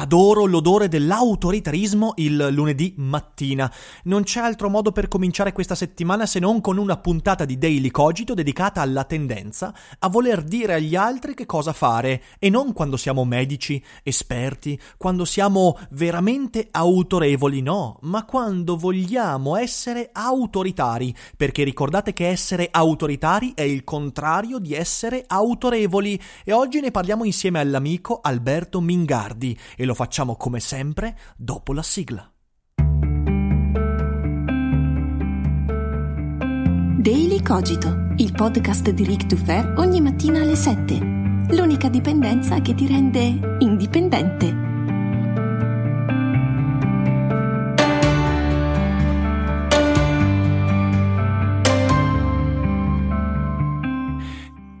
Adoro l'odore dell'autoritarismo il lunedì mattina. Non c'è altro modo per cominciare questa settimana se non con una puntata di Daily Cogito dedicata alla tendenza a voler dire agli altri che cosa fare e non quando siamo medici, esperti, quando siamo veramente autorevoli, no, ma quando vogliamo essere autoritari, perché ricordate che essere autoritari è il contrario di essere autorevoli e oggi ne parliamo insieme all'amico Alberto Mingardi e lo facciamo come sempre dopo la sigla. Daily Cogito, il podcast di Rick Dufer ogni mattina alle 7. L'unica dipendenza che ti rende indipendente.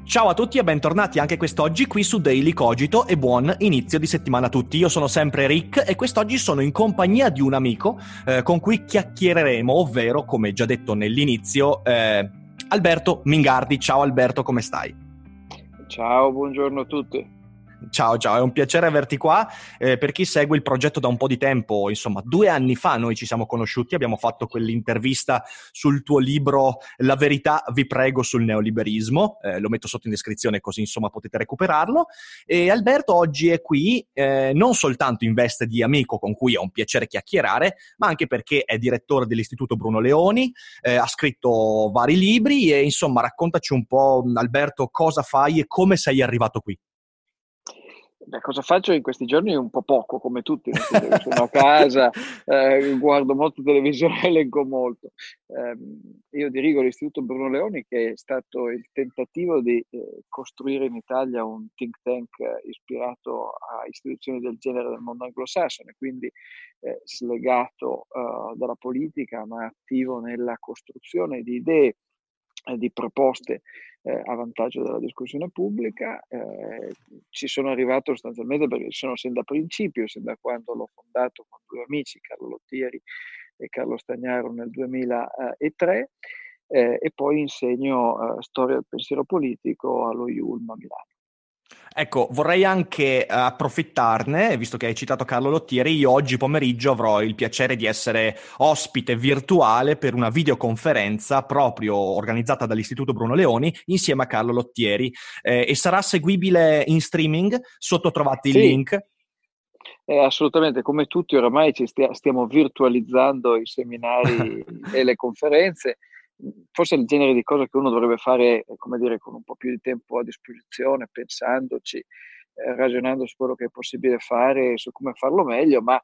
Ciao a tutti e bentornati anche quest'oggi qui su Daily Cogito e buon inizio di settimana a tutti. Io sono sempre Rick e quest'oggi sono in compagnia di un amico eh, con cui chiacchiereremo, ovvero, come già detto nell'inizio, eh, Alberto Mingardi. Ciao Alberto, come stai? Ciao, buongiorno a tutti. Ciao, ciao, è un piacere averti qua. Eh, per chi segue il progetto da un po' di tempo, insomma, due anni fa noi ci siamo conosciuti, abbiamo fatto quell'intervista sul tuo libro La verità, vi prego, sul neoliberismo. Eh, lo metto sotto in descrizione così, insomma, potete recuperarlo. E Alberto oggi è qui eh, non soltanto in veste di amico con cui è un piacere chiacchierare, ma anche perché è direttore dell'Istituto Bruno Leoni, eh, ha scritto vari libri e, insomma, raccontaci un po', Alberto, cosa fai e come sei arrivato qui. Beh, cosa faccio in questi giorni? Un po' poco, come tutti. Sono a casa, eh, guardo molto televisione e leggo molto. Eh, io dirigo l'Istituto Bruno Leoni, che è stato il tentativo di eh, costruire in Italia un think tank eh, ispirato a istituzioni del genere del mondo anglosassone, quindi eh, slegato eh, dalla politica, ma attivo nella costruzione di idee di proposte eh, a vantaggio della discussione pubblica. Eh, ci sono arrivato sostanzialmente perché sono sin da principio, sin da quando l'ho fondato con due amici, Carlo Lottieri e Carlo Stagnaro nel 2003, eh, e poi insegno eh, storia del pensiero politico allo IULM a Milano. Ecco, vorrei anche uh, approfittarne, visto che hai citato Carlo Lottieri, io oggi pomeriggio avrò il piacere di essere ospite virtuale per una videoconferenza proprio organizzata dall'Istituto Bruno Leoni insieme a Carlo Lottieri eh, e sarà seguibile in streaming, sotto trovate il sì. link. Eh, assolutamente, come tutti oramai ci stia, stiamo virtualizzando i seminari e le conferenze forse è il genere di cose che uno dovrebbe fare, come dire, con un po' più di tempo a disposizione, pensandoci, eh, ragionando su quello che è possibile fare, su come farlo meglio, ma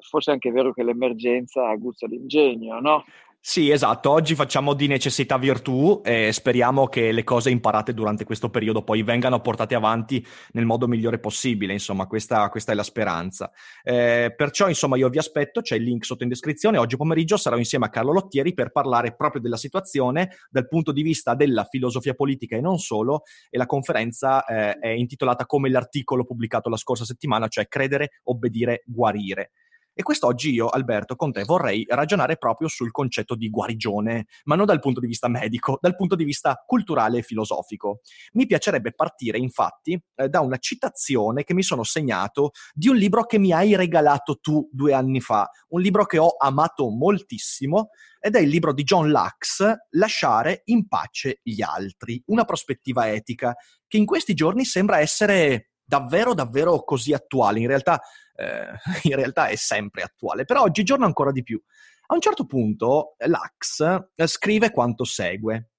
forse è anche vero che l'emergenza aguzza l'ingegno, no? Sì, esatto. Oggi facciamo di necessità virtù e speriamo che le cose imparate durante questo periodo poi vengano portate avanti nel modo migliore possibile. Insomma, questa, questa è la speranza. Eh, perciò, insomma, io vi aspetto, c'è il link sotto in descrizione. Oggi pomeriggio sarò insieme a Carlo Lottieri per parlare proprio della situazione dal punto di vista della filosofia politica e non solo. E la conferenza eh, è intitolata come l'articolo pubblicato la scorsa settimana, cioè credere, obbedire, guarire. E quest'oggi io, Alberto, con te vorrei ragionare proprio sul concetto di guarigione, ma non dal punto di vista medico, dal punto di vista culturale e filosofico. Mi piacerebbe partire, infatti, eh, da una citazione che mi sono segnato di un libro che mi hai regalato tu due anni fa, un libro che ho amato moltissimo ed è il libro di John Lux, Lasciare in pace gli altri, una prospettiva etica, che in questi giorni sembra essere davvero, davvero così attuale. In realtà, eh, in realtà è sempre attuale, però oggigiorno ancora di più. A un certo punto l'Ax eh, scrive quanto segue.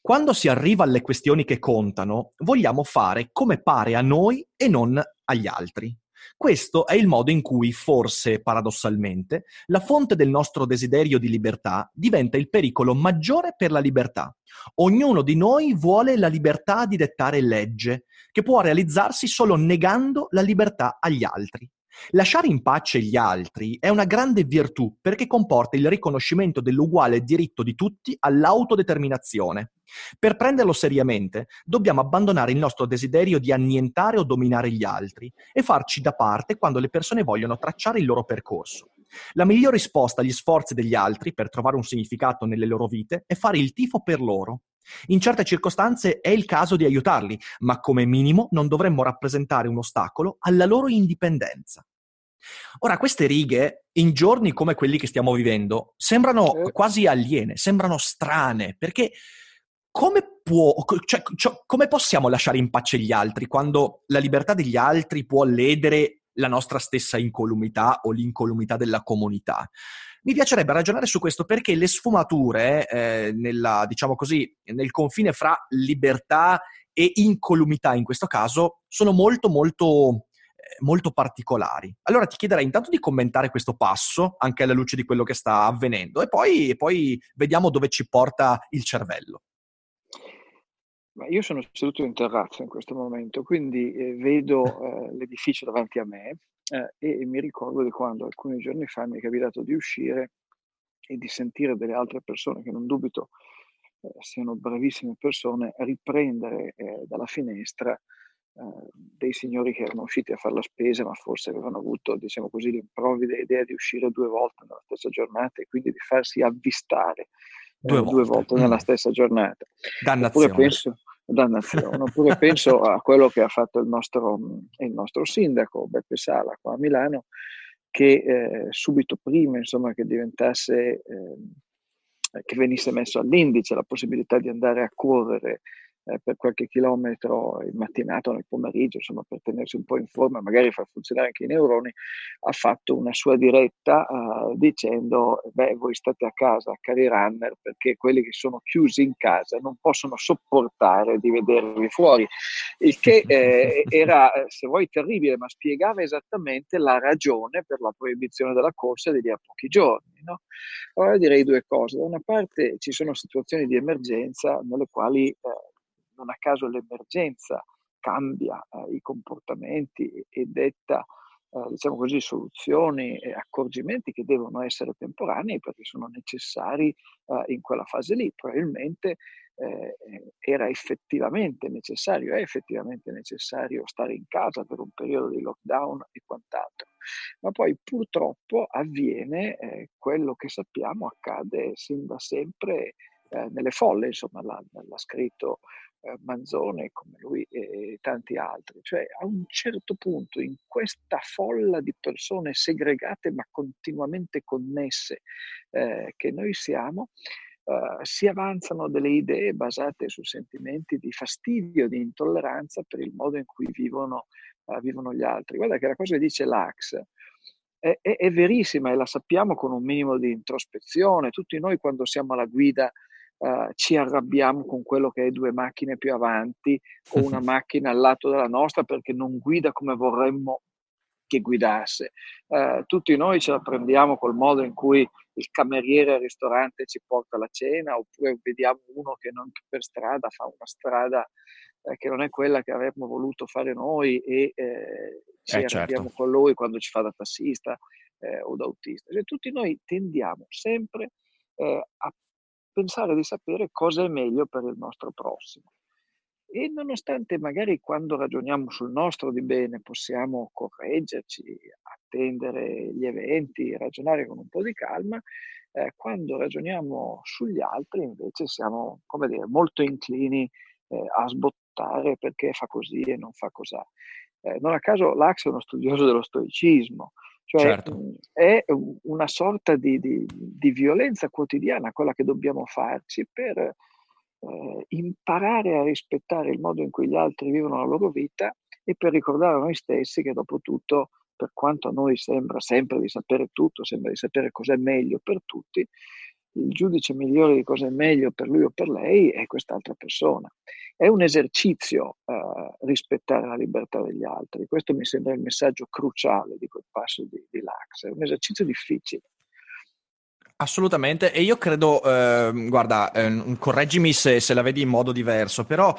Quando si arriva alle questioni che contano, vogliamo fare come pare a noi e non agli altri. Questo è il modo in cui, forse paradossalmente, la fonte del nostro desiderio di libertà diventa il pericolo maggiore per la libertà. Ognuno di noi vuole la libertà di dettare legge, che può realizzarsi solo negando la libertà agli altri. Lasciare in pace gli altri è una grande virtù perché comporta il riconoscimento dell'uguale diritto di tutti all'autodeterminazione. Per prenderlo seriamente, dobbiamo abbandonare il nostro desiderio di annientare o dominare gli altri e farci da parte quando le persone vogliono tracciare il loro percorso. La miglior risposta agli sforzi degli altri per trovare un significato nelle loro vite è fare il tifo per loro. In certe circostanze è il caso di aiutarli, ma come minimo non dovremmo rappresentare un ostacolo alla loro indipendenza. Ora, queste righe, in giorni come quelli che stiamo vivendo, sembrano quasi aliene, sembrano strane, perché come, può, cioè, cioè, come possiamo lasciare in pace gli altri quando la libertà degli altri può ledere la nostra stessa incolumità o l'incolumità della comunità? Mi piacerebbe ragionare su questo perché le sfumature, eh, nella, diciamo così, nel confine fra libertà e incolumità in questo caso, sono molto, molto eh, molto particolari. Allora ti chiederei intanto di commentare questo passo, anche alla luce di quello che sta avvenendo, e poi, poi vediamo dove ci porta il cervello. Ma io sono seduto in terrazza in questo momento, quindi eh, vedo eh, l'edificio davanti a me eh, e, e mi ricordo di quando alcuni giorni fa mi è capitato di uscire e di sentire delle altre persone che non dubito eh, siano bravissime persone riprendere eh, dalla finestra eh, dei signori che erano usciti a fare la spesa, ma forse avevano avuto, diciamo così, l'improvvida idea di uscire due volte nella stessa giornata e quindi di farsi avvistare due, volte. due volte nella mm. stessa giornata. Dannazione. Oppure penso, dannazione. Oppure penso a quello che ha fatto il nostro, il nostro sindaco Beppe Sala qua a Milano, che eh, subito prima insomma, che diventasse, eh, che venisse messo all'indice la possibilità di andare a correre eh, per qualche chilometro in mattinata o nel pomeriggio, insomma per tenersi un po' in forma, magari far funzionare anche i neuroni, ha fatto una sua diretta uh, dicendo, beh, voi state a casa, cari runner, perché quelli che sono chiusi in casa non possono sopportare di vedervi fuori, il che eh, era, se vuoi, terribile, ma spiegava esattamente la ragione per la proibizione della corsa di lì a pochi giorni. No? Allora direi due cose. Da una parte ci sono situazioni di emergenza nelle quali eh, non a caso l'emergenza cambia eh, i comportamenti e detta eh, diciamo così, soluzioni e accorgimenti che devono essere temporanei perché sono necessari eh, in quella fase lì. Probabilmente eh, era effettivamente necessario, è effettivamente necessario stare in casa per un periodo di lockdown e quant'altro. Ma poi purtroppo avviene eh, quello che sappiamo accade sin da sempre eh, nelle folle, insomma l'ha, l'ha scritto Manzone come lui e tanti altri, cioè a un certo punto in questa folla di persone segregate ma continuamente connesse eh, che noi siamo, Uh, si avanzano delle idee basate su sentimenti di fastidio, di intolleranza per il modo in cui vivono, uh, vivono gli altri. Guarda che la cosa che dice l'Ax è, è, è, verissima e la sappiamo con un minimo di introspezione. Tutti noi quando siamo alla guida uh, ci arrabbiamo con quello che è due macchine più avanti o una macchina al lato della nostra perché non guida come vorremmo che guidasse. Uh, tutti noi ce la prendiamo col modo in cui il cameriere al ristorante ci porta la cena oppure vediamo uno che non per strada fa una strada eh, che non è quella che avremmo voluto fare noi e eh, ci eh, arrabbiamo certo. con lui quando ci fa da tassista eh, o da autista. Cioè, tutti noi tendiamo sempre eh, a pensare di sapere cosa è meglio per il nostro prossimo. E nonostante magari quando ragioniamo sul nostro di bene possiamo correggerci, attendere gli eventi, ragionare con un po' di calma, eh, quando ragioniamo sugli altri invece siamo, come dire, molto inclini eh, a sbottare perché fa così e non fa così. Eh, non a caso Lax è uno studioso dello stoicismo, cioè certo. è una sorta di, di, di, violenza quotidiana quella che dobbiamo farci per eh, imparare a rispettare il modo in cui gli altri vivono la loro vita e per ricordare a noi stessi che dopo tutto, per quanto a noi sembra sempre di sapere tutto, sembra di sapere cos'è meglio per tutti, il giudice migliore di cosa è meglio per lui o per lei è quest'altra persona. È un esercizio eh, rispettare la libertà degli altri, questo mi sembra il messaggio cruciale di quel passo di, di Lax, è un esercizio difficile. Assolutamente, e io credo, eh, guarda, eh, correggimi se, se, la vedi in modo diverso, però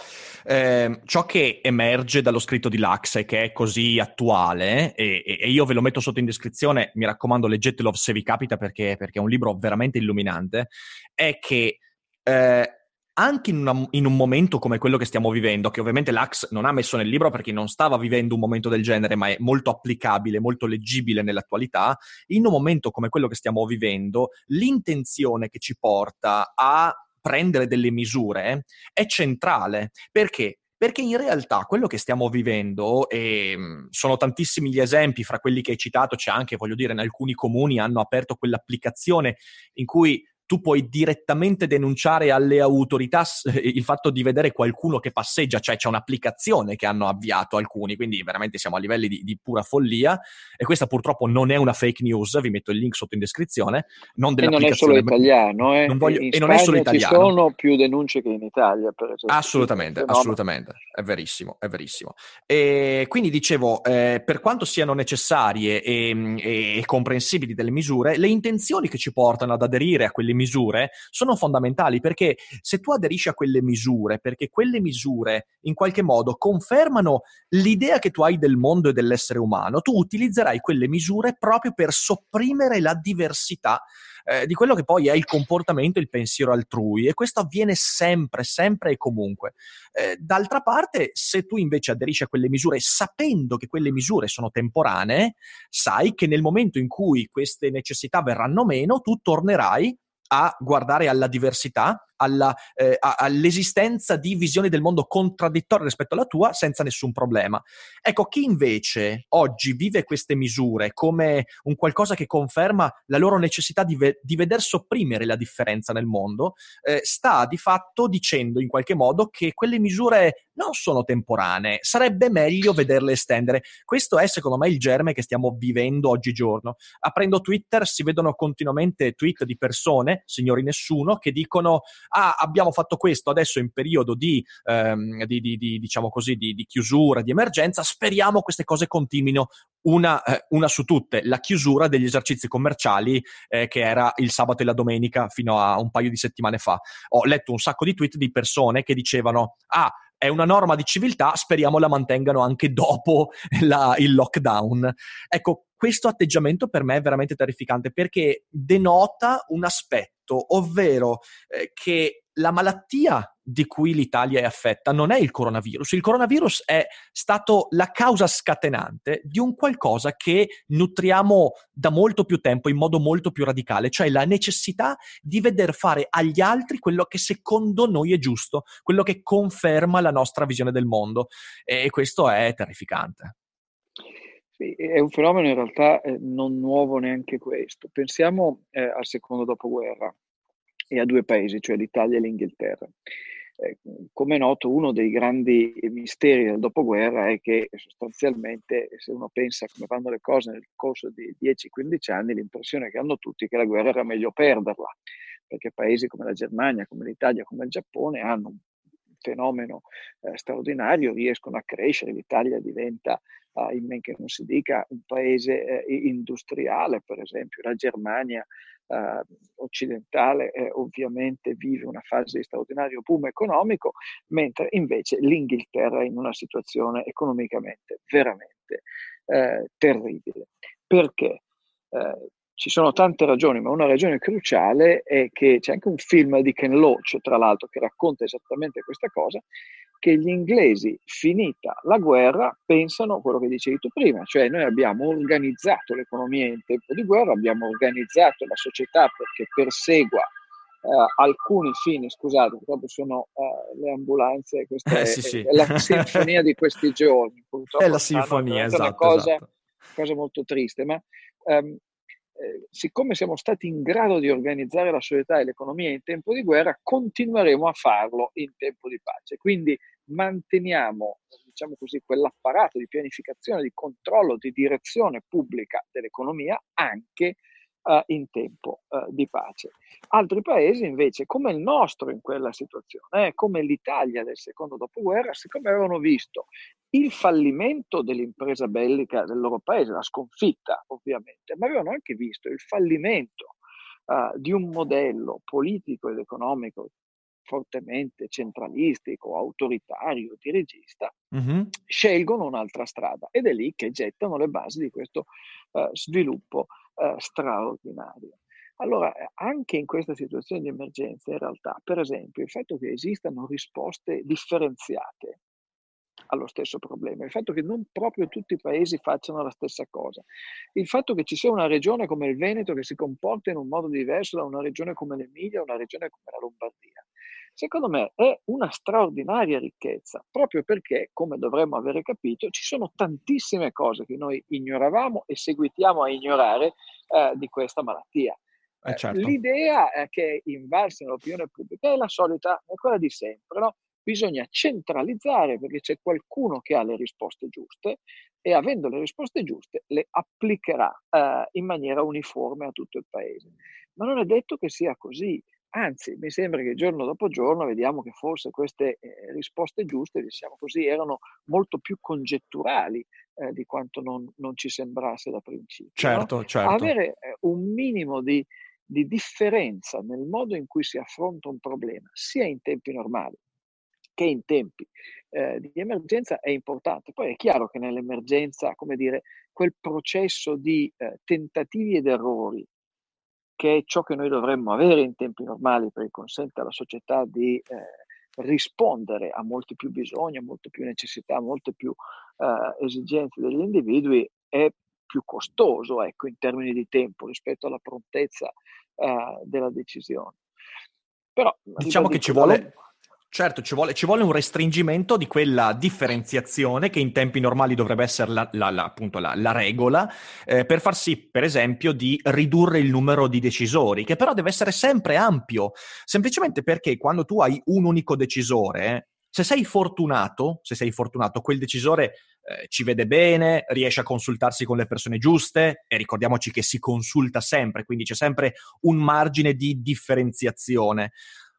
eh, ciò che emerge dallo scritto di Lax e che è così attuale, e, e, io ve lo metto sotto in descrizione, mi raccomando, leggetelo se vi capita perché, perché è un libro veramente illuminante, è che eh, anche in, una, in, un momento come quello che stiamo vivendo, che ovviamente l'Ax non ha messo nel libro perché non stava vivendo un momento del genere, ma è molto applicabile, molto leggibile nell'attualità, in un momento come quello che stiamo vivendo, l'intenzione che ci porta a prendere delle misure è centrale. Perché? Perché in realtà quello che stiamo vivendo, e mm, sono tantissimi gli esempi, fra quelli che hai citato c'è anche, voglio dire, in alcuni comuni hanno aperto quell'applicazione in cui tu puoi direttamente denunciare alle autorità il fatto di vedere qualcuno che passeggia, cioè c'è un'applicazione che hanno avviato alcuni, quindi veramente siamo a livelli di, di pura follia e questa purtroppo non è una fake news, vi metto il link sotto in descrizione. Non e non è solo italiano, eh? non voglio, e non è solo italiano. Ci sono più denunce che in Italia, per esempio. Assolutamente, assolutamente, è verissimo, è verissimo. E quindi dicevo, eh, per quanto siano necessarie e, e, e comprensibili delle misure, le intenzioni che ci portano ad aderire a quelle misure sono fondamentali perché se tu aderisci a quelle misure, perché quelle misure in qualche modo confermano l'idea che tu hai del mondo e dell'essere umano, tu utilizzerai quelle misure proprio per sopprimere la diversità eh, di quello che poi è il comportamento e il pensiero altrui e questo avviene sempre, sempre e comunque. Eh, d'altra parte, se tu invece aderisci a quelle misure sapendo che quelle misure sono temporanee, sai che nel momento in cui queste necessità verranno meno, tu tornerai a guardare alla diversità alla, eh, all'esistenza di visioni del mondo contraddittorie rispetto alla tua senza nessun problema. Ecco, chi invece oggi vive queste misure come un qualcosa che conferma la loro necessità di, ve- di veder sopprimere la differenza nel mondo, eh, sta di fatto dicendo in qualche modo che quelle misure non sono temporanee, sarebbe meglio vederle estendere. Questo è secondo me il germe che stiamo vivendo oggigiorno. Aprendo Twitter si vedono continuamente tweet di persone, signori nessuno, che dicono ah, abbiamo fatto questo adesso in periodo di, ehm, di, di, di diciamo così, di, chiusura, di emergenza, speriamo queste cose continuino una, eh, una, su tutte, la chiusura degli esercizi commerciali eh, che era il sabato e la domenica fino a un paio di settimane fa. Ho letto un sacco di tweet di persone che dicevano, ah, è una norma di civiltà, speriamo la mantengano anche dopo la, il lockdown. Ecco, questo atteggiamento per me è veramente terrificante perché denota un aspetto, ovvero eh, che la malattia di cui l'Italia è affetta non è il coronavirus. Il coronavirus è stato la causa scatenante di un qualcosa che nutriamo da molto più tempo in modo molto più radicale, cioè la necessità di veder fare agli altri quello che secondo noi è giusto, quello che conferma la nostra visione del mondo. E questo è terrificante. Sì, è un fenomeno in realtà eh, non nuovo neanche questo. Pensiamo eh, al secondo dopoguerra e a due paesi, cioè l'Italia e l'Inghilterra. Eh, come è noto, uno dei grandi misteri del dopoguerra è che sostanzialmente, se uno pensa come vanno le cose nel corso di 10-15 anni, l'impressione che hanno tutti è che la guerra era meglio perderla, perché paesi come la Germania, come l'Italia, come il Giappone hanno fenomeno eh, straordinario, riescono a crescere, l'Italia diventa uh, in men che non si dica un paese eh, industriale, per esempio la Germania eh, occidentale eh, ovviamente vive una fase di straordinario boom economico, mentre invece l'Inghilterra è in una situazione economicamente veramente eh, terribile. Perché? Eh, ci sono tante ragioni, ma una ragione cruciale è che c'è anche un film di Ken Loach, tra l'altro, che racconta esattamente questa cosa, che gli inglesi, finita la guerra, pensano quello che dicevi tu prima, cioè noi abbiamo organizzato l'economia in tempo di guerra, abbiamo organizzato la società perché persegua Uh, alcuni fini, scusate, purtroppo sono uh, le ambulanze, questa eh, è, sì, sì. è, la sinfonia di questi giorni. Purtroppo è la sinfonia, esatto, è una cosa, esatto. cosa molto triste, ma um, eh, siccome siamo stati in grado di organizzare la società e l'economia in tempo di guerra, continueremo a farlo in tempo di pace. Quindi manteniamo, diciamo così, quell'apparato di pianificazione, di controllo, di direzione pubblica dell'economia anche uh, in tempo uh, di pace. Altri paesi invece, come il nostro in quella situazione, eh, come l'Italia del secondo dopoguerra, siccome avevano visto il fallimento dell'impresa bellica del loro paese, la sconfitta ovviamente, ma avevano anche visto il fallimento uh, di un modello politico ed economico fortemente centralistico, autoritario, dirigista, mm-hmm. scelgono un'altra strada ed è lì che gettano le basi di questo uh, sviluppo uh, straordinario. Allora, anche in questa situazione di emergenza, in realtà, per esempio, il fatto che esistano risposte differenziate allo stesso problema, il fatto che non proprio tutti i paesi facciano la stessa cosa, il fatto che ci sia una regione come il Veneto che si comporta in un modo diverso da una regione come l'Emilia o una regione come la Lombardia, secondo me è una straordinaria ricchezza, proprio perché, come dovremmo avere capito, ci sono tantissime cose che noi ignoravamo e seguitiamo a ignorare eh, di questa malattia. Eh, certo. L'idea che è invalsa nell'opinione pubblica è la solita, è quella di sempre, no? Bisogna centralizzare perché c'è qualcuno che ha le risposte giuste e avendo le risposte giuste le applicherà eh, in maniera uniforme a tutto il paese. Ma non è detto che sia così. Anzi, mi sembra che giorno dopo giorno vediamo che forse queste eh, risposte giuste, diciamo così, erano molto più congetturali eh, di quanto non, non, ci sembrasse da principio. Certo, no? certo. Avere eh, un minimo di, di differenza nel modo in cui si affronta un problema, sia in tempi normali che in tempi eh, di emergenza è importante. Poi è chiaro che nell'emergenza, come dire, quel processo di eh, tentativi ed errori, che è ciò che noi dovremmo avere in tempi normali perché consente alla società di eh, rispondere a molti più bisogni, a molte più necessità, a molte più eh, esigenze degli individui, è più costoso ecco, in termini di tempo rispetto alla prontezza eh, della decisione. Però, diciamo che ci vuole, Certo, ci vuole, ci vuole, un restringimento di quella differenziazione che in tempi normali dovrebbe essere la, la, la, appunto la regola, eh, per far sì, per esempio, di ridurre il numero di decisori, che però deve essere sempre ampio, semplicemente perché quando tu hai un unico decisore, se sei fortunato, se sei fortunato, quel decisore eh, ci vede bene, riesce a consultarsi con le persone giuste e ricordiamoci che si consulta sempre, quindi c'è sempre un margine di differenziazione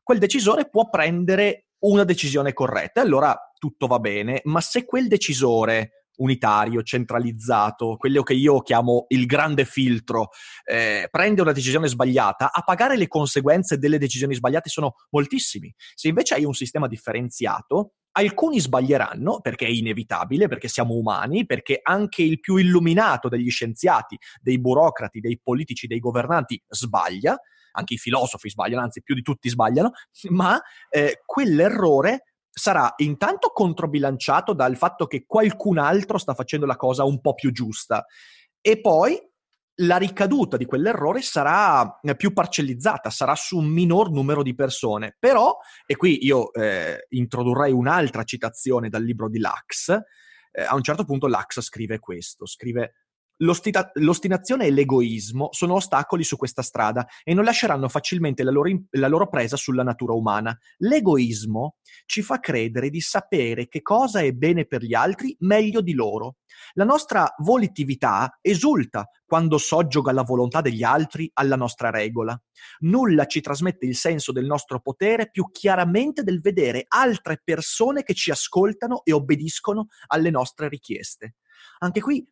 quel decisore può prendere una decisione corretta allora tutto va bene, ma se quel decisore unitario, centralizzato, quello che io chiamo il grande filtro, eh, prende una decisione sbagliata, a pagare le conseguenze delle decisioni sbagliate sono moltissimi. Se invece hai un sistema differenziato, alcuni sbaglieranno perché è inevitabile, perché siamo umani, perché anche il più illuminato degli scienziati, dei burocrati, dei politici, dei governanti sbaglia, anche i filosofi sbagliano, anzi più di tutti sbagliano, ma eh, quell'errore sarà intanto controbilanciato dal fatto che qualcun altro sta facendo la cosa un po' più giusta e poi la ricaduta di quell'errore sarà eh, più parcellizzata, sarà su un minor numero di persone. Però, e qui io eh, introdurrei un'altra citazione dal libro di Lax, eh, a un certo punto Lax scrive questo, scrive L'ostina- l'ostinazione e l'egoismo sono ostacoli su questa strada e non lasceranno facilmente la loro, in- la loro, presa sulla natura umana. L'egoismo ci fa credere di sapere che cosa è bene per gli altri meglio di loro. La nostra volitività esulta quando soggioga la volontà degli altri alla nostra regola. Nulla ci trasmette il senso del nostro potere più chiaramente del vedere altre persone che ci ascoltano e obbediscono alle nostre richieste. Anche qui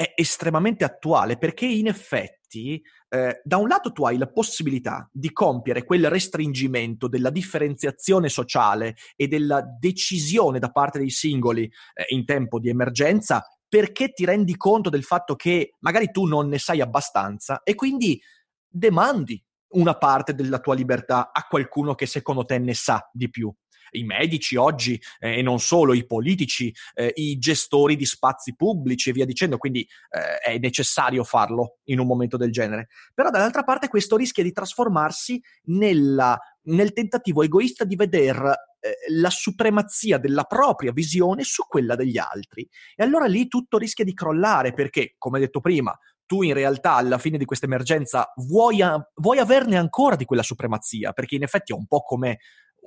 è estremamente attuale perché in effetti eh, da un lato tu hai la possibilità di compiere quel restringimento della differenziazione sociale e della decisione da parte dei singoli eh, in tempo di emergenza perché ti rendi conto del fatto che magari tu non ne sai abbastanza e quindi demandi una parte della tua libertà a qualcuno che secondo te ne sa di più i medici oggi eh, e non solo, i politici, eh, i gestori di spazi pubblici e via dicendo, quindi eh, è necessario farlo in un momento del genere. Però dall'altra parte questo rischia di trasformarsi nella, nel tentativo egoista di vedere eh, la supremazia della propria visione su quella degli altri. E allora lì tutto rischia di crollare perché, come detto prima, tu in realtà alla fine di questa emergenza vuoi, vuoi averne ancora di quella supremazia, perché in effetti è un po' come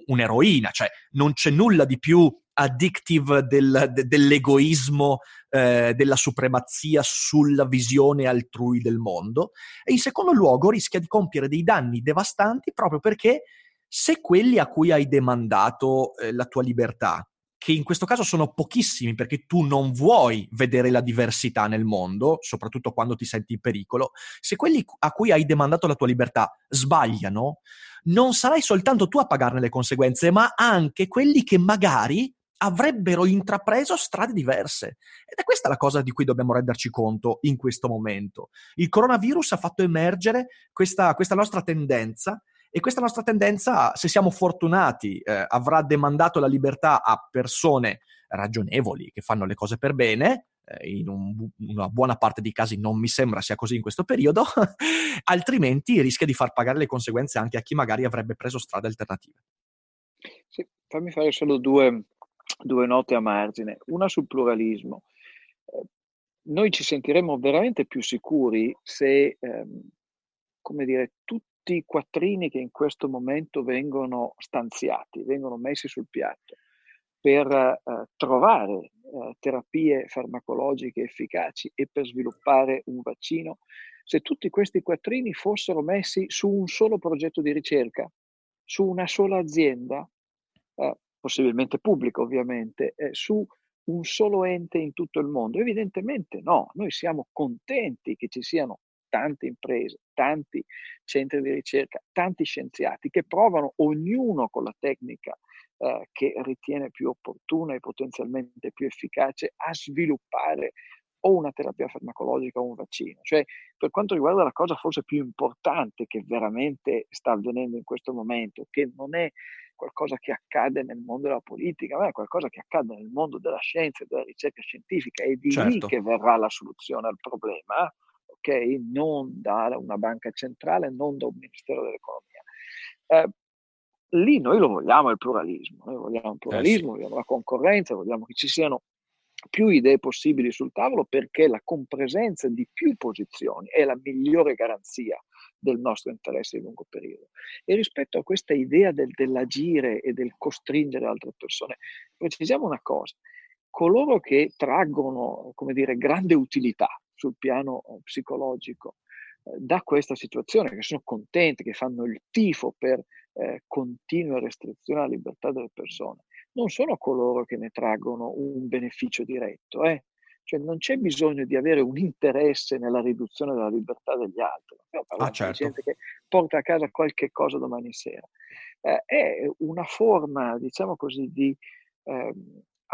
un'eroina, cioè non c'è nulla di più addictive del, de, dell'egoismo, eh, della supremazia sulla visione altrui del mondo. E in secondo luogo rischia di compiere dei danni devastanti proprio perché se quelli a cui hai demandato eh, la tua libertà che in questo caso sono pochissimi perché tu non vuoi vedere la diversità nel mondo, soprattutto quando ti senti in pericolo, se quelli a cui hai demandato la tua libertà sbagliano, non sarai soltanto tu a pagarne le conseguenze, ma anche quelli che magari avrebbero intrapreso strade diverse. Ed è questa la cosa di cui dobbiamo renderci conto in questo momento. Il coronavirus ha fatto emergere questa, questa nostra tendenza e questa nostra tendenza, se siamo fortunati, eh, avrà demandato la libertà a persone ragionevoli che fanno le cose per bene. Eh, in un, una buona parte dei casi non mi sembra sia così in questo periodo, altrimenti rischia di far pagare le conseguenze anche a chi magari avrebbe preso strade alternative. Sì, fammi fare solo due, due note a margine. Una sul pluralismo. Eh, noi ci sentiremo veramente più sicuri se, ehm, come dire, tutti tutti i quattrini che in questo momento vengono stanziati, vengono messi sul piatto per eh, trovare eh, terapie farmacologiche efficaci e per sviluppare un vaccino, se tutti questi quattrini fossero messi su un solo progetto di ricerca, su una sola azienda, eh, possibilmente pubblica ovviamente, eh, su un solo ente in tutto il mondo? Evidentemente no, noi siamo contenti che ci siano tante imprese, tanti centri di ricerca, tanti scienziati che provano ognuno con la tecnica eh, che ritiene più opportuna e potenzialmente più efficace a sviluppare o una terapia farmacologica o un vaccino. Cioè, per quanto riguarda la cosa forse più importante che veramente sta avvenendo in questo momento, che non è qualcosa che accade nel mondo della politica, ma è qualcosa che accade nel mondo della scienza e della ricerca scientifica, è di certo. lì che verrà la soluzione al problema ok? Non da una banca centrale, non da un ministero dell'economia. Eh, lì noi lo vogliamo il pluralismo, noi vogliamo il pluralismo, eh sì. vogliamo la concorrenza, vogliamo che ci siano più idee possibili sul tavolo perché la compresenza di più posizioni è la migliore garanzia del nostro interesse di lungo periodo. E rispetto a questa idea del, dell'agire e del costringere altre persone, precisiamo una cosa, coloro che traggono, come dire, grande utilità sul piano eh, psicologico eh, da questa situazione, che sono contenti, che fanno il tifo per eh, continue restrizioni alla libertà delle persone, non sono coloro che ne traggono un beneficio diretto. Eh? Cioè non c'è bisogno di avere un interesse nella riduzione della libertà degli altri. Stiamo parlando ah, certo. di gente che porta a casa qualche cosa domani sera. Eh, è una forma, diciamo così, di eh,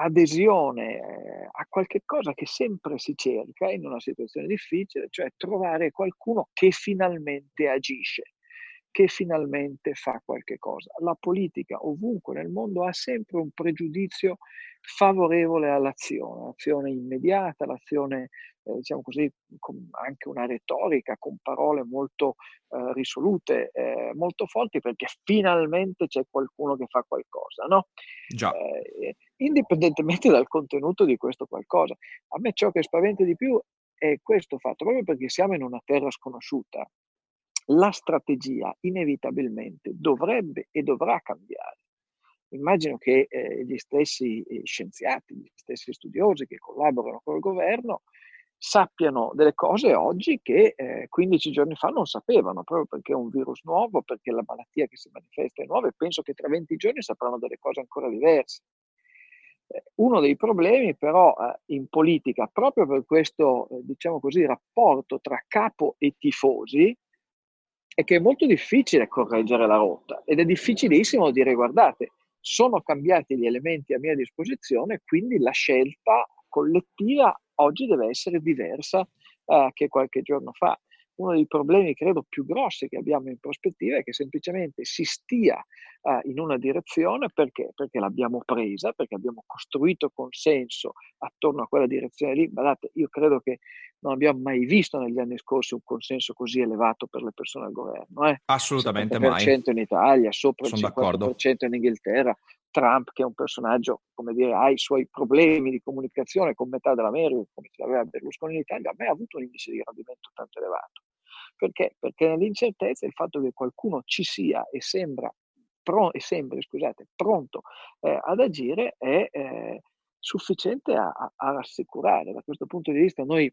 adesione eh, a qualche cosa che sempre si cerca in una situazione difficile, cioè trovare qualcuno che finalmente agisce, che finalmente fa qualche cosa. La politica ovunque nel mondo ha sempre un pregiudizio favorevole all'azione, l'azione immediata, l'azione eh, diciamo così, anche una retorica, con parole molto eh, risolute, eh, molto forti, perché finalmente c'è qualcuno che fa qualcosa, no? Già. Eh, indipendentemente dal contenuto di questo qualcosa. A me ciò che spaventa di più è questo fatto, proprio perché siamo in una terra sconosciuta. La strategia inevitabilmente dovrebbe e dovrà cambiare immagino che eh, gli stessi eh, scienziati, gli stessi studiosi che collaborano con il governo sappiano delle cose oggi che eh, 15 giorni fa non sapevano, proprio perché è un virus nuovo, perché la malattia che si manifesta è nuova e penso che tra 20 giorni sapranno delle cose ancora diverse. Eh, uno dei problemi però eh, in politica, proprio per questo, eh, diciamo così, rapporto tra capo e tifosi, è che è molto difficile correggere la rotta ed è difficilissimo dire guardate, sono cambiati gli elementi a mia disposizione, quindi la scelta collettiva oggi deve essere diversa uh, che qualche giorno fa. Uno dei problemi, credo, più grossi che abbiamo in prospettiva è che semplicemente si stia uh, in una direzione perché? perché l'abbiamo presa, perché abbiamo costruito consenso attorno a quella direzione lì. Guardate, io credo che non abbiamo mai visto negli anni scorsi un consenso così elevato per le persone al governo. Eh? Assolutamente mai. in Italia, sopra Sono il 50% d'accordo. in Inghilterra, Trump, che è un personaggio, come dire, ha i suoi problemi di comunicazione con metà dell'America, come ce l'aveva Berlusconi in Italia, ma ha avuto un indice di gradimento tanto elevato. Perché? Perché nell'incertezza il fatto che qualcuno ci sia e sembra, pro, e sembri, scusate, pronto eh, ad agire è eh, sufficiente a, a, a rassicurare. Da questo punto di vista noi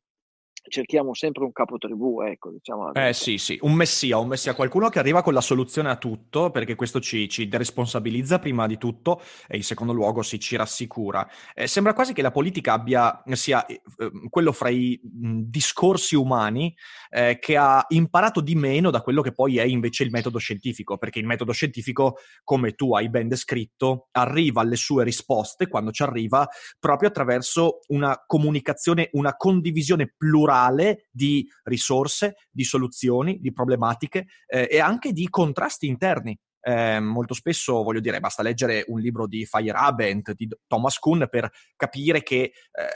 cerchiamo sempre un capotribù, ecco, diciamo. Eh sì, sì, un messia, un messia, qualcuno che arriva con la soluzione a tutto, perché questo ci, ci deresponsabilizza prima di tutto e in secondo luogo si ci rassicura. Eh, sembra quasi che la politica abbia, sia eh, quello fra i mh, discorsi umani eh, che ha imparato di meno da quello che poi è invece il metodo scientifico, perché il metodo scientifico, come tu hai ben descritto, arriva alle sue risposte quando ci arriva proprio attraverso una comunicazione, una condivisione plurale plurale di risorse, di soluzioni, di problematiche eh, e anche di contrasti interni eh, molto spesso, voglio dire, basta leggere un libro di Feyerabend, di Thomas Kuhn, per capire che eh,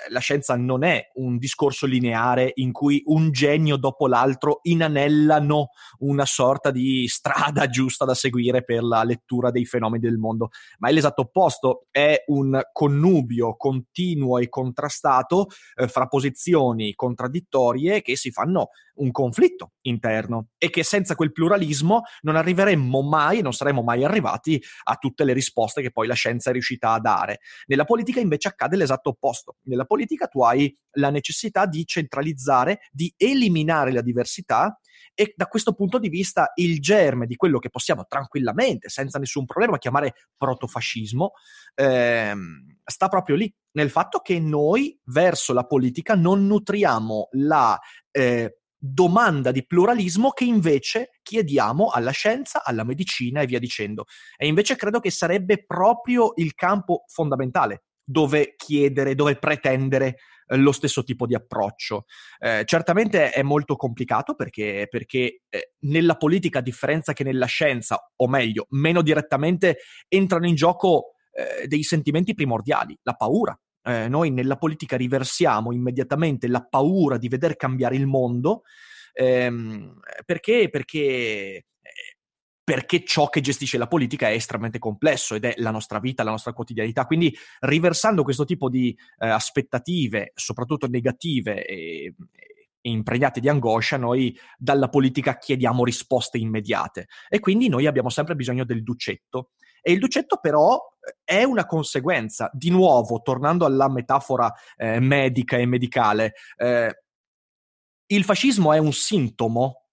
la scienza non è un discorso lineare in cui un genio dopo l'altro inanellano una sorta di strada giusta da seguire per la lettura dei fenomeni del mondo, ma è l'esatto opposto, è un connubio continuo e contrastato eh, fra posizioni contraddittorie che si fanno un conflitto interno e che senza quel pluralismo non arriveremmo mai, non saremmo mai arrivati a tutte le risposte che poi la scienza è riuscita a dare. Nella politica invece accade l'esatto opposto. Nella politica tu hai la necessità di centralizzare, di eliminare la diversità e da questo punto di vista il germe di quello che possiamo tranquillamente, senza nessun problema, chiamare protofascismo, ehm, sta proprio lì, nel fatto che noi verso la politica non nutriamo la eh, domanda di pluralismo che invece chiediamo alla scienza, alla medicina e via dicendo. E invece credo che sarebbe proprio il campo fondamentale dove chiedere, dove pretendere eh, lo stesso tipo di approccio. Eh, certamente è molto complicato perché, perché eh, nella politica, a differenza che nella scienza, o meglio, meno direttamente, entrano in gioco eh, dei sentimenti primordiali, la paura, eh, noi nella politica riversiamo immediatamente la paura di veder cambiare il mondo ehm, perché, perché, eh, perché ciò che gestisce la politica è estremamente complesso ed è la nostra vita, la nostra quotidianità. Quindi riversando questo tipo di eh, aspettative, soprattutto negative e, impregnate di angoscia, noi dalla politica chiediamo risposte immediate e quindi noi abbiamo sempre bisogno del ducetto. E il ducetto però è una conseguenza, di nuovo, tornando alla metafora eh, medica e medicale, eh, il fascismo è un sintomo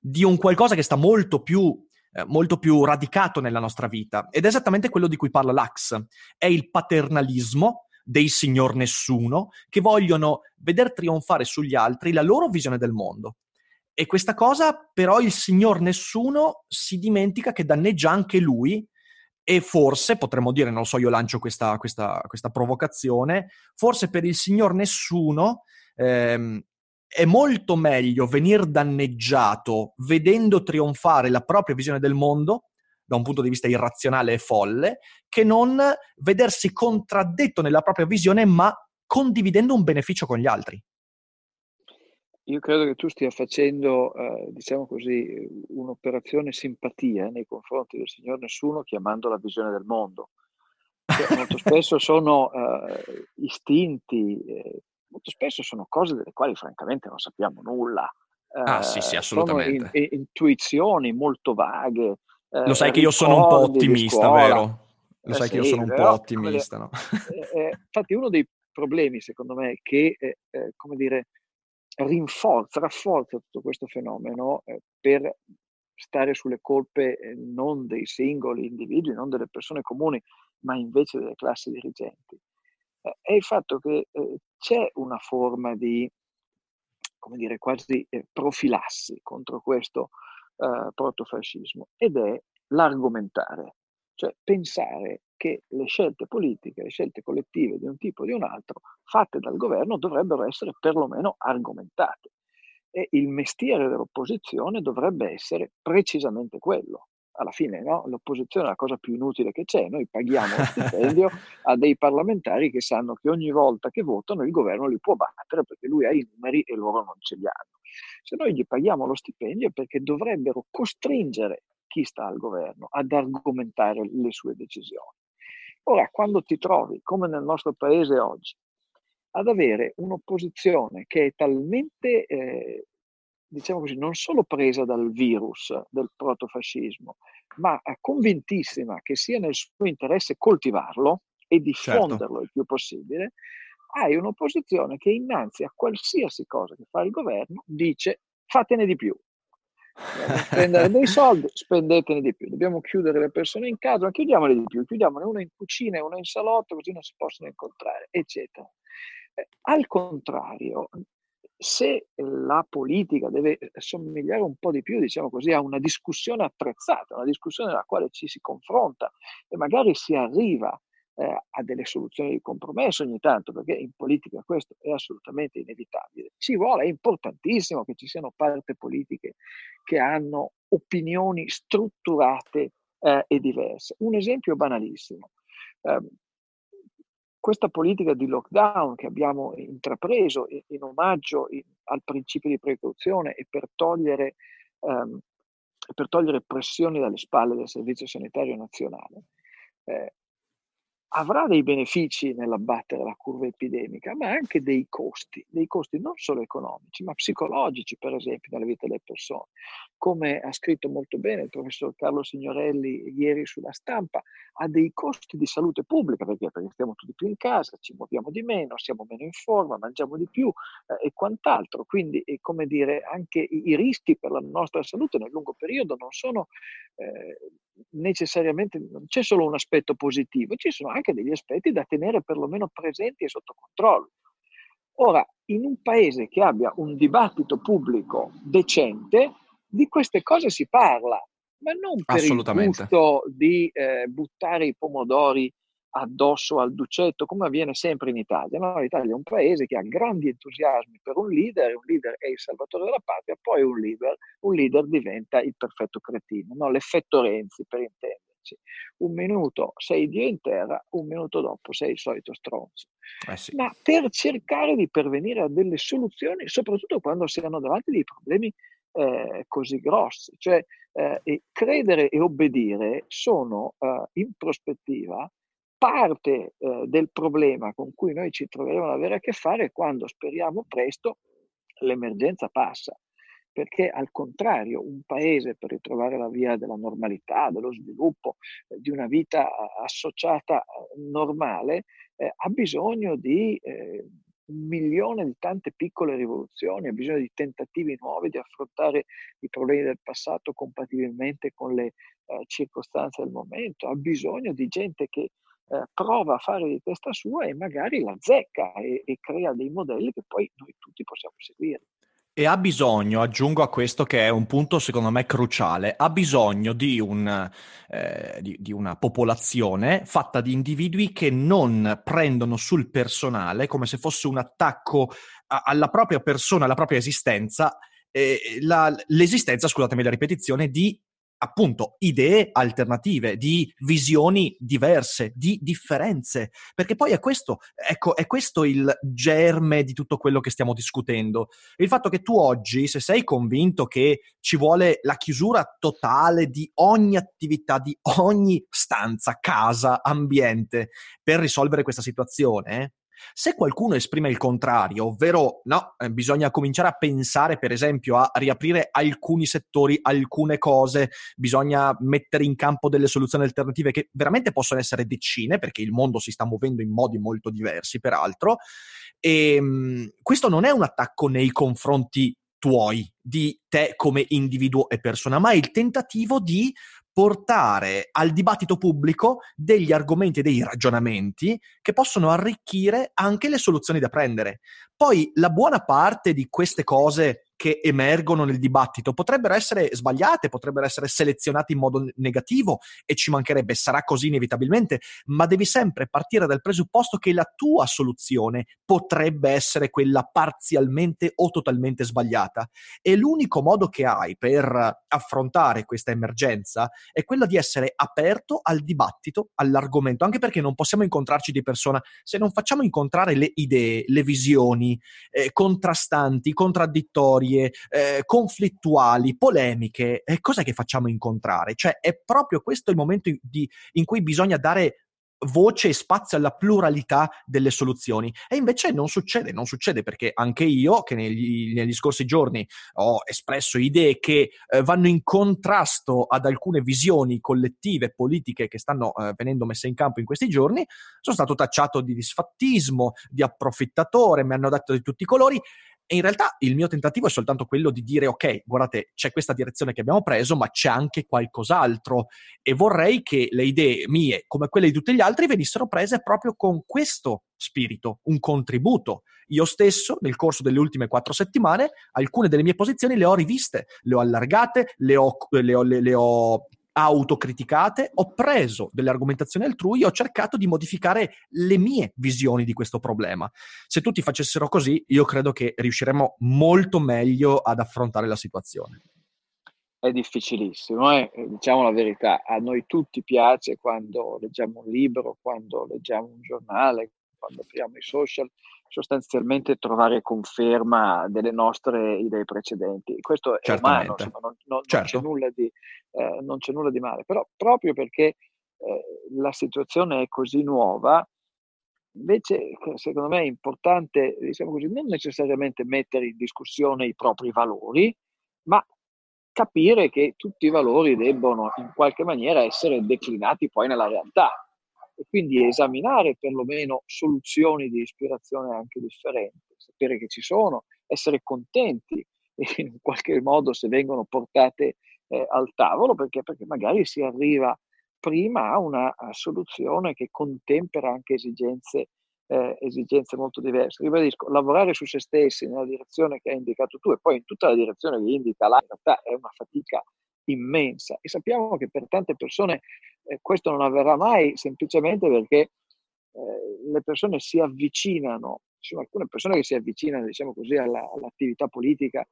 di un qualcosa che sta molto più eh, molto più radicato nella nostra vita. Ed è esattamente quello di cui parla Lux, è il paternalismo dei signor nessuno che vogliono veder trionfare sugli altri la loro visione del mondo. E questa cosa però il signor nessuno si dimentica che danneggia anche lui e forse, potremmo dire, non so, io lancio questa, questa, questa provocazione, forse per il signor nessuno ehm, è molto meglio venir danneggiato vedendo trionfare la propria visione del mondo da un punto di vista irrazionale e folle, che non vedersi contraddetto nella propria visione, ma condividendo un beneficio con gli altri. Io credo che tu stia facendo, eh, diciamo così, un'operazione simpatia nei confronti del signor Nessuno chiamando la visione del mondo. Cioè, molto spesso sono eh, istinti, eh, molto spesso sono cose delle quali francamente non sappiamo nulla. ah sì, sì, assolutamente. Sono in, intuizioni molto vaghe. Lo sai che io sono un po' ottimista, vero? Lo sai che io sono un po' ottimista, no? infatti uno dei problemi, secondo me, che, come dire, rinforza, rafforza tutto questo fenomeno eh, per stare sulle colpe eh, non dei singoli individui, non delle persone comuni, ma invece delle classi dirigenti. Eh, è il fatto che eh, c'è una forma di, come dire, quasi eh, profilassi contro questo eh, protofascismo ed è l'argomentare, cioè pensare che le scelte politiche, le scelte collettive di un tipo o di un altro, fatte dal governo, dovrebbero essere perlomeno argomentate. E il mestiere dell'opposizione dovrebbe essere precisamente quello. Alla fine no? l'opposizione è la cosa più inutile che c'è, noi paghiamo lo stipendio a dei parlamentari che sanno che ogni volta che votano il governo li può battere perché lui ha i numeri e loro non ce li hanno. Se noi gli paghiamo lo stipendio è perché dovrebbero costringere chi sta al governo ad argomentare le sue decisioni. Ora, quando ti trovi, come nel nostro paese oggi, ad avere un'opposizione che è talmente, eh, diciamo così, non solo presa dal virus del protofascismo, ma convintissima che sia nel suo interesse coltivarlo e certo. diffonderlo certo. il più possibile, hai un'opposizione che innanzi a qualsiasi cosa che fa il governo dice fatene di più. Spendere dei soldi, spendetene di più. Dobbiamo chiudere le persone in casa, ma chiudiamole di più, chiudiamone una in cucina e una in salotto, così non si possono incontrare, eccetera. Eh, al contrario, se la politica deve somigliare un po' di più, diciamo così, a una discussione attrezzata, una discussione nella quale ci si confronta e magari si arriva eh, a delle soluzioni di compromesso ogni tanto, perché in politica questo è assolutamente inevitabile. Ci vuole, è importantissimo che ci siano parti politiche che hanno opinioni strutturate eh, e diverse. Un esempio banalissimo. Eh, questa politica di lockdown che abbiamo intrapreso in, omaggio al principio di precauzione e per togliere, ehm, per togliere pressioni dalle spalle del Servizio Sanitario Nazionale, eh, avrà dei benefici nell'abbattere la curva epidemica, ma anche dei costi, dei costi non solo economici, ma psicologici, per esempio, nella vita delle persone. Come ha scritto molto bene il professor Carlo Signorelli ieri sulla stampa, ha dei costi di salute pubblica, perché, perché stiamo tutti più in casa, ci muoviamo di meno, siamo meno in forma, mangiamo di più eh, e quant'altro. Quindi, eh, come dire, anche i, i, rischi per la nostra salute nel lungo periodo non sono eh, necessariamente, non c'è solo un aspetto positivo, ci sono anche degli aspetti da tenere perlomeno presenti e sotto controllo. Ora, in un paese che abbia un dibattito pubblico decente, di queste cose si parla, ma non per il gusto di eh, buttare i pomodori addosso al ducetto, come avviene sempre in Italia. No? L'Italia è un paese che ha grandi entusiasmi per un leader, un leader è il salvatore della patria, poi un leader, un leader diventa il perfetto cretino, no? l'effetto Renzi per intenderci. Un minuto sei Dio in terra, un minuto dopo sei il solito stronzo. Eh sì. Ma per cercare di pervenire a delle soluzioni, soprattutto quando si hanno davanti dei problemi eh, così grossi, cioè eh, credere e obbedire sono eh, in prospettiva parte eh, del problema con cui noi ci troveremo ad avere a che fare quando speriamo presto l'emergenza passa. Perché al contrario, un paese per ritrovare la via della normalità, dello sviluppo, eh, di una vita associata eh, normale, eh, ha bisogno di eh, un milione di tante piccole rivoluzioni, ha bisogno di tentativi nuovi di affrontare i problemi del passato compatibilmente con le eh, circostanze del momento, ha bisogno di gente che eh, prova a fare di testa sua e magari la zecca e, e crea dei modelli che poi noi tutti possiamo seguire. E ha bisogno, aggiungo a questo che è un punto secondo me cruciale, ha bisogno di, un, eh, di, di, una popolazione fatta di individui che non prendono sul personale come se fosse un attacco a, alla propria persona, alla propria esistenza, eh, la, l'esistenza, scusatemi la ripetizione, di appunto idee alternative, di visioni diverse, di differenze, perché poi è questo, ecco, è questo il germe di tutto quello che stiamo discutendo. Il fatto che tu oggi, se sei convinto che ci vuole la chiusura totale di ogni attività, di ogni stanza, casa, ambiente per risolvere questa situazione, se qualcuno esprime il contrario, ovvero no, eh, bisogna cominciare a pensare per esempio a riaprire alcuni settori, alcune cose, bisogna mettere in campo delle soluzioni alternative che veramente possono essere decine perché il mondo si sta muovendo in modi molto diversi peraltro. E ehm, questo non è un attacco nei confronti tuoi, di te come individuo e persona, ma è il tentativo di portare al dibattito pubblico degli argomenti e dei ragionamenti che possono arricchire anche le soluzioni da prendere. Poi la buona parte di queste cose che emergono nel dibattito potrebbero essere sbagliate, potrebbero essere selezionate in modo negativo e ci mancherebbe, sarà così inevitabilmente, ma devi sempre partire dal presupposto che la tua soluzione potrebbe essere quella parzialmente o totalmente sbagliata. E l'unico modo che hai per affrontare questa emergenza è quello di essere aperto al dibattito, all'argomento, anche perché non possiamo incontrarci di persona. Se non facciamo incontrare le idee, le visioni eh, contrastanti, contraddittorie storie eh, conflittuali, polemiche, eh, cos'è che facciamo incontrare? Cioè è proprio questo il momento di, in cui bisogna dare voce e spazio alla pluralità delle soluzioni. E invece non succede, non succede perché anche io, che negli, negli scorsi giorni ho espresso idee che eh, vanno in contrasto ad alcune visioni collettive, politiche che stanno eh, venendo messe in campo in questi giorni, sono stato tacciato di disfattismo, di approfittatore, mi hanno detto di tutti i colori e in realtà il mio tentativo è soltanto quello di dire, ok, guardate, c'è questa direzione che abbiamo preso, ma c'è anche qualcos'altro e vorrei che le idee mie, come quelle di tutti gli altri, venissero prese proprio con questo spirito, un contributo. Io stesso, nel corso delle ultime quattro settimane, alcune delle mie posizioni le ho riviste, le ho allargate, le ho, le ho, le, le ho autocriticate, ho preso delle argomentazioni altrui e ho cercato di modificare le mie visioni di questo problema. Se tutti facessero così, io credo che riusciremmo molto meglio ad affrontare la situazione. È difficilissimo, eh? diciamo la verità, a noi tutti piace quando leggiamo un libro, quando leggiamo un giornale, quando apriamo i social, sostanzialmente trovare conferma delle nostre idee precedenti. Questo è umano, insomma, non, non, certo. non, c'è di, eh, non, c'è nulla di, male, però proprio perché eh, la situazione è così nuova, invece secondo me è importante, diciamo così, non necessariamente mettere in discussione i propri valori, ma capire che tutti i valori debbono in qualche maniera essere declinati poi nella realtà e quindi esaminare perlomeno soluzioni di ispirazione anche differenti, sapere che ci sono, essere contenti in qualche modo se vengono portate eh, al tavolo, perché, perché magari si arriva prima a una soluzione che contempera anche esigenze, eh, esigenze molto diverse. Ribadisco, lavorare su se stessi nella direzione che hai indicato tu e poi in tutta la direzione che indica la realtà è una fatica immensa e sappiamo che per tante persone eh, questo non avverrà mai semplicemente perché eh, le persone si avvicinano, ci sono alcune persone che si avvicinano diciamo così alla, all'attività politica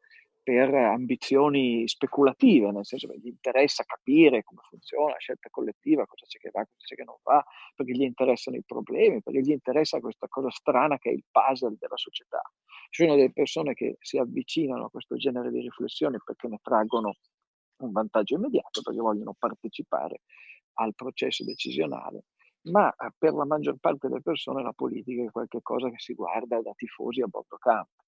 per ambizioni speculative, nel senso che gli interessa capire come funziona la scelta collettiva, cosa c'è che va, cosa c'è che non va, perché gli interessano i problemi, perché gli interessa questa cosa strana che è il puzzle della società. Ci sono delle persone che si avvicinano a questo genere di riflessioni perché ne traggono un vantaggio immediato perché vogliono partecipare al processo decisionale, ma eh, per la maggior parte delle persone la politica è qualcosa che si guarda da tifosi a bordo campo.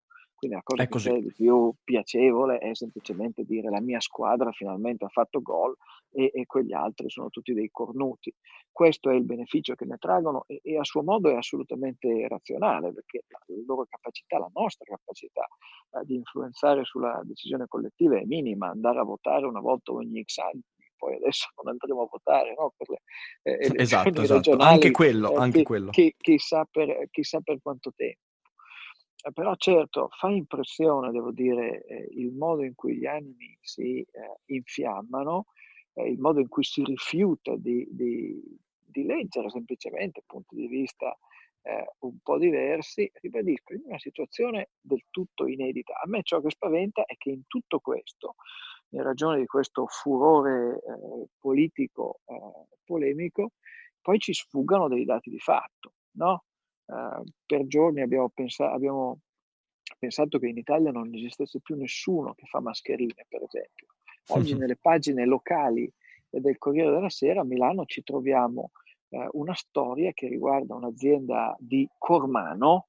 Quindi la cosa di più piacevole è semplicemente dire la mia squadra finalmente ha fatto gol e, e, quegli altri sono tutti dei cornuti. Questo è il beneficio che ne traggono e, e, a suo modo è assolutamente razionale perché la loro capacità, la nostra capacità eh, di influenzare sulla decisione collettiva è minima. Andare a votare una volta ogni X anni poi adesso non andremo a votare no? per le eh, esatto, esatto. anche quello, eh, anche chi, quello. Chi, chissà, per, chissà per quanto tempo. Eh, però certo fa impressione, devo dire, eh, il modo in cui gli animi si eh, infiammano, eh, il modo in cui si rifiuta di, di, di leggere semplicemente punti di vista eh, un po' diversi, ribadisco, in una situazione del tutto inedita. A me ciò che spaventa è che in tutto questo, in ragione di questo furore eh, politico polemico, poi ci sfuggano dei dati di fatto, no? Ehm, per giorni abbiamo, pensa- abbiamo, pensato che in Italia non esistesse più nessuno che fa mascherine, per esempio. Oggi mm-hmm. nelle pagine locali del Corriere della Sera a Milano ci troviamo eh, una storia che riguarda un'azienda di Cormano,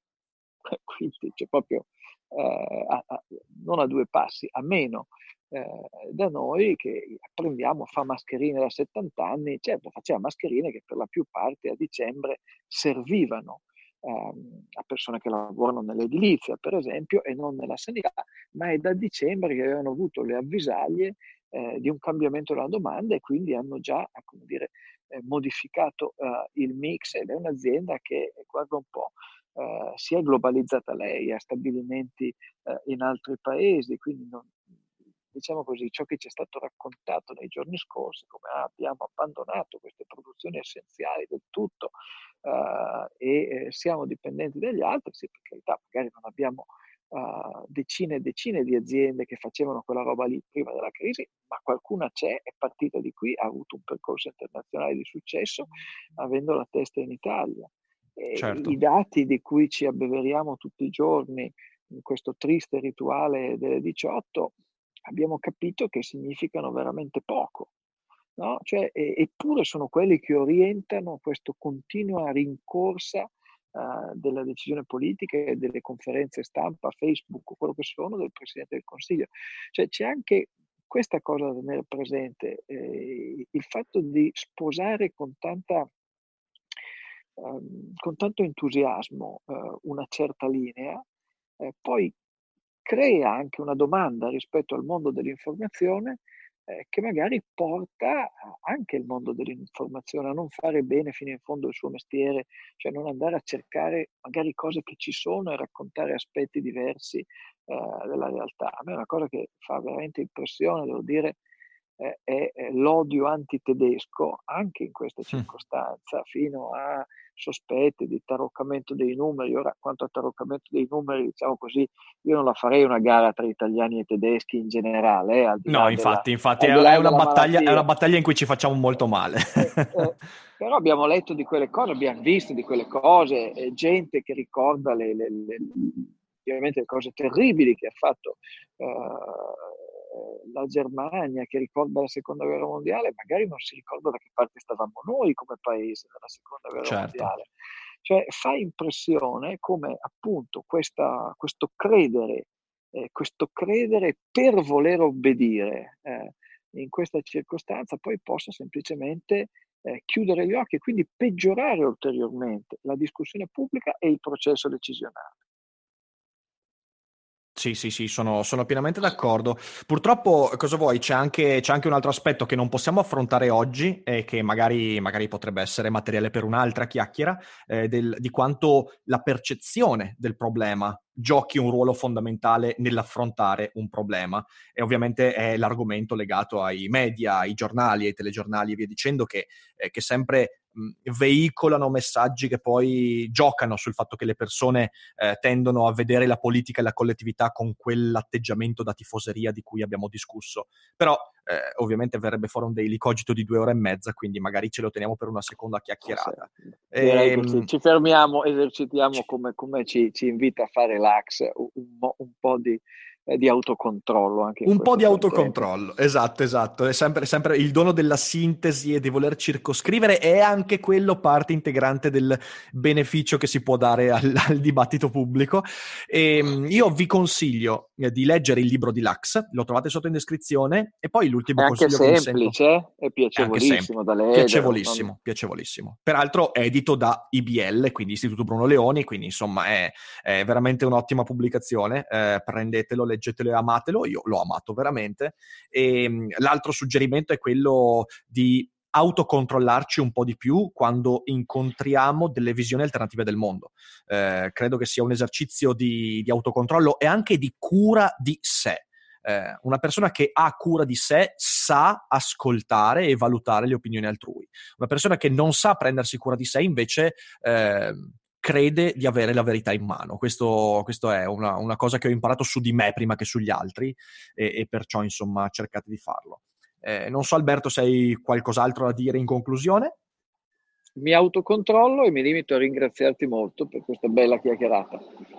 quindi c'è proprio eh, a, a, non a due passi, a meno eh, da noi che apprendiamo a fare mascherine da 70 anni, certo faceva mascherine che per la più parte a dicembre servivano ehm, a persone che lavorano nell'edilizia, per esempio, e non nella sanità, ma è da dicembre che avevano avuto le avvisaglie eh, di un cambiamento della domanda e quindi hanno già, come dire, eh, modificato eh, il mix ed è un'azienda che, guarda un po', Uh, si è globalizzata lei, ha stabilimenti in altri paesi, quindi non, diciamo così, ciò che ci è stato raccontato nei giorni scorsi, come abbiamo abbandonato queste produzioni essenziali del tutto uh, e eh, siamo dipendenti dagli altri, sì, per carità, magari non abbiamo uh, decine e decine di aziende che facevano quella roba lì prima della crisi, ma qualcuna c'è, è partita di qui, ha avuto un percorso internazionale di successo, avendo la testa in Italia. Certo. I dati di cui ci abbeveriamo tutti i giorni in questo triste rituale delle 18 abbiamo capito che significano veramente poco. no? Cioè, e, eppure sono quelli che orientano questa continua rincorsa uh, della decisione politica e delle conferenze stampa, Facebook, quello che sono del Presidente del Consiglio. Cioè, c'è anche questa cosa da tenere presente, eh, il fatto di sposare con tanta ehm, con tanto entusiasmo eh, una certa linea, eh, poi crea anche una domanda rispetto al mondo dell'informazione eh, che magari porta anche il mondo dell'informazione a non fare bene fino in fondo il suo mestiere, cioè non andare a cercare magari cose che ci sono e raccontare aspetti diversi eh, della realtà. A me è una cosa che fa veramente impressione, devo dire, eh, è, l'odio antitedesco anche in questa circostanza, fino a sospetti di taroccamento dei numeri. Ora, quanto a taroccamento dei numeri, diciamo così, io non la farei una gara tra italiani e tedeschi in generale. Eh, no, infatti, della, infatti è, è, una battaglia, è, una battaglia, in cui ci facciamo molto male. Eh, eh, però abbiamo letto di quelle cose, abbiamo visto di quelle cose, gente che ricorda le, le, le, ovviamente le cose terribili che ha fatto uh, la Germania, che ricorda la seconda guerra mondiale, magari non si ricorda da che parte stavamo noi come paese nella seconda guerra certo. mondiale. Cioè fa impressione come appunto questa, questo credere, eh, questo credere per voler obbedire eh, in questa circostanza poi possa semplicemente eh, chiudere gli occhi e quindi peggiorare ulteriormente la discussione pubblica e il processo decisionale. Sì, sì, sì, sono, sono, pienamente d'accordo. Purtroppo, cosa vuoi, c'è anche, c'è anche, un altro aspetto che non possiamo affrontare oggi e che magari, magari potrebbe essere materiale per un'altra chiacchiera, eh, del, di quanto la percezione del problema giochi un ruolo fondamentale nell'affrontare un problema. E ovviamente è l'argomento legato ai media, ai giornali, ai telegiornali e via dicendo, che, eh, che sempre veicolano messaggi che poi giocano sul fatto che le persone eh, tendono a vedere la politica e la collettività con quell'atteggiamento da tifoseria di cui abbiamo discusso. Però eh, ovviamente verrebbe fuori un daily cogito di due ore e mezza, quindi magari ce lo teniamo per una seconda chiacchierata. E, ehm... ci fermiamo, esercitiamo come, come ci, ci, invita a fare l'Ax, un, un po' di di autocontrollo. Anche un po' di autocontrollo, esatto, esatto. È sempre, sempre, il dono della sintesi e di voler circoscrivere è anche quello parte integrante del beneficio che si può dare al, al dibattito pubblico. E, ehm, io vi consiglio eh, di leggere il libro di Lax, lo trovate sotto in descrizione, e poi l'ultimo è consiglio anche semplice, sento, è piacevolissimo è da leggere. Piacevolissimo, non... piacevolissimo. Peraltro è edito da IBL, quindi Istituto Bruno Leoni, quindi insomma è, è veramente un'ottima pubblicazione. Eh, prendetelo, leggetelo leggetelo e amatelo, io l'ho amato veramente. E, ehm, l'altro suggerimento è quello di autocontrollarci un po' di più quando incontriamo delle visioni alternative del mondo. Eh, credo che sia un esercizio di, di, autocontrollo e anche di cura di sé. Eh, una persona che ha cura di sé sa ascoltare e valutare le opinioni altrui. Una persona che non sa prendersi cura di sé invece eh, crede di avere la verità in mano. Questo, questo è una, una, cosa che ho imparato su di me prima che sugli altri e, e perciò insomma cercate di farlo. Eh, non so Alberto se hai qualcos'altro da dire in conclusione mi autocontrollo e mi limito a ringraziarti molto per questa bella chiacchierata.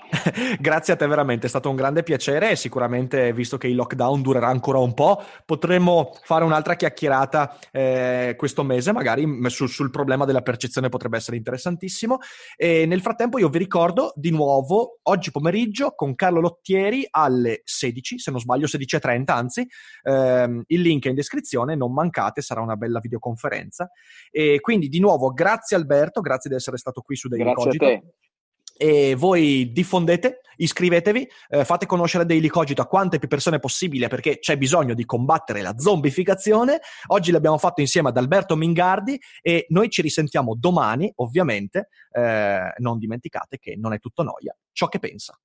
Grazie a te veramente, è stato un grande piacere e sicuramente, visto che il lockdown durerà ancora un po', potremo fare un'altra chiacchierata eh, questo mese, magari sul, sul, problema della percezione potrebbe essere interessantissimo. E nel frattempo io vi ricordo di nuovo, oggi pomeriggio con Carlo Lottieri alle 16, se non sbaglio 16.30 anzi, ehm, il link è in descrizione, non mancate, sarà una bella videoconferenza. E quindi di nuovo grazie grazie Alberto, grazie di essere stato qui su Daily grazie Cogito. A te. E voi diffondete, iscrivetevi, eh, fate conoscere Daily Cogito a quante più persone possibile perché c'è bisogno di combattere la zombificazione. Oggi l'abbiamo fatto insieme ad Alberto Mingardi e noi ci risentiamo domani, ovviamente. Eh, non dimenticate che non è tutto noia ciò che pensa.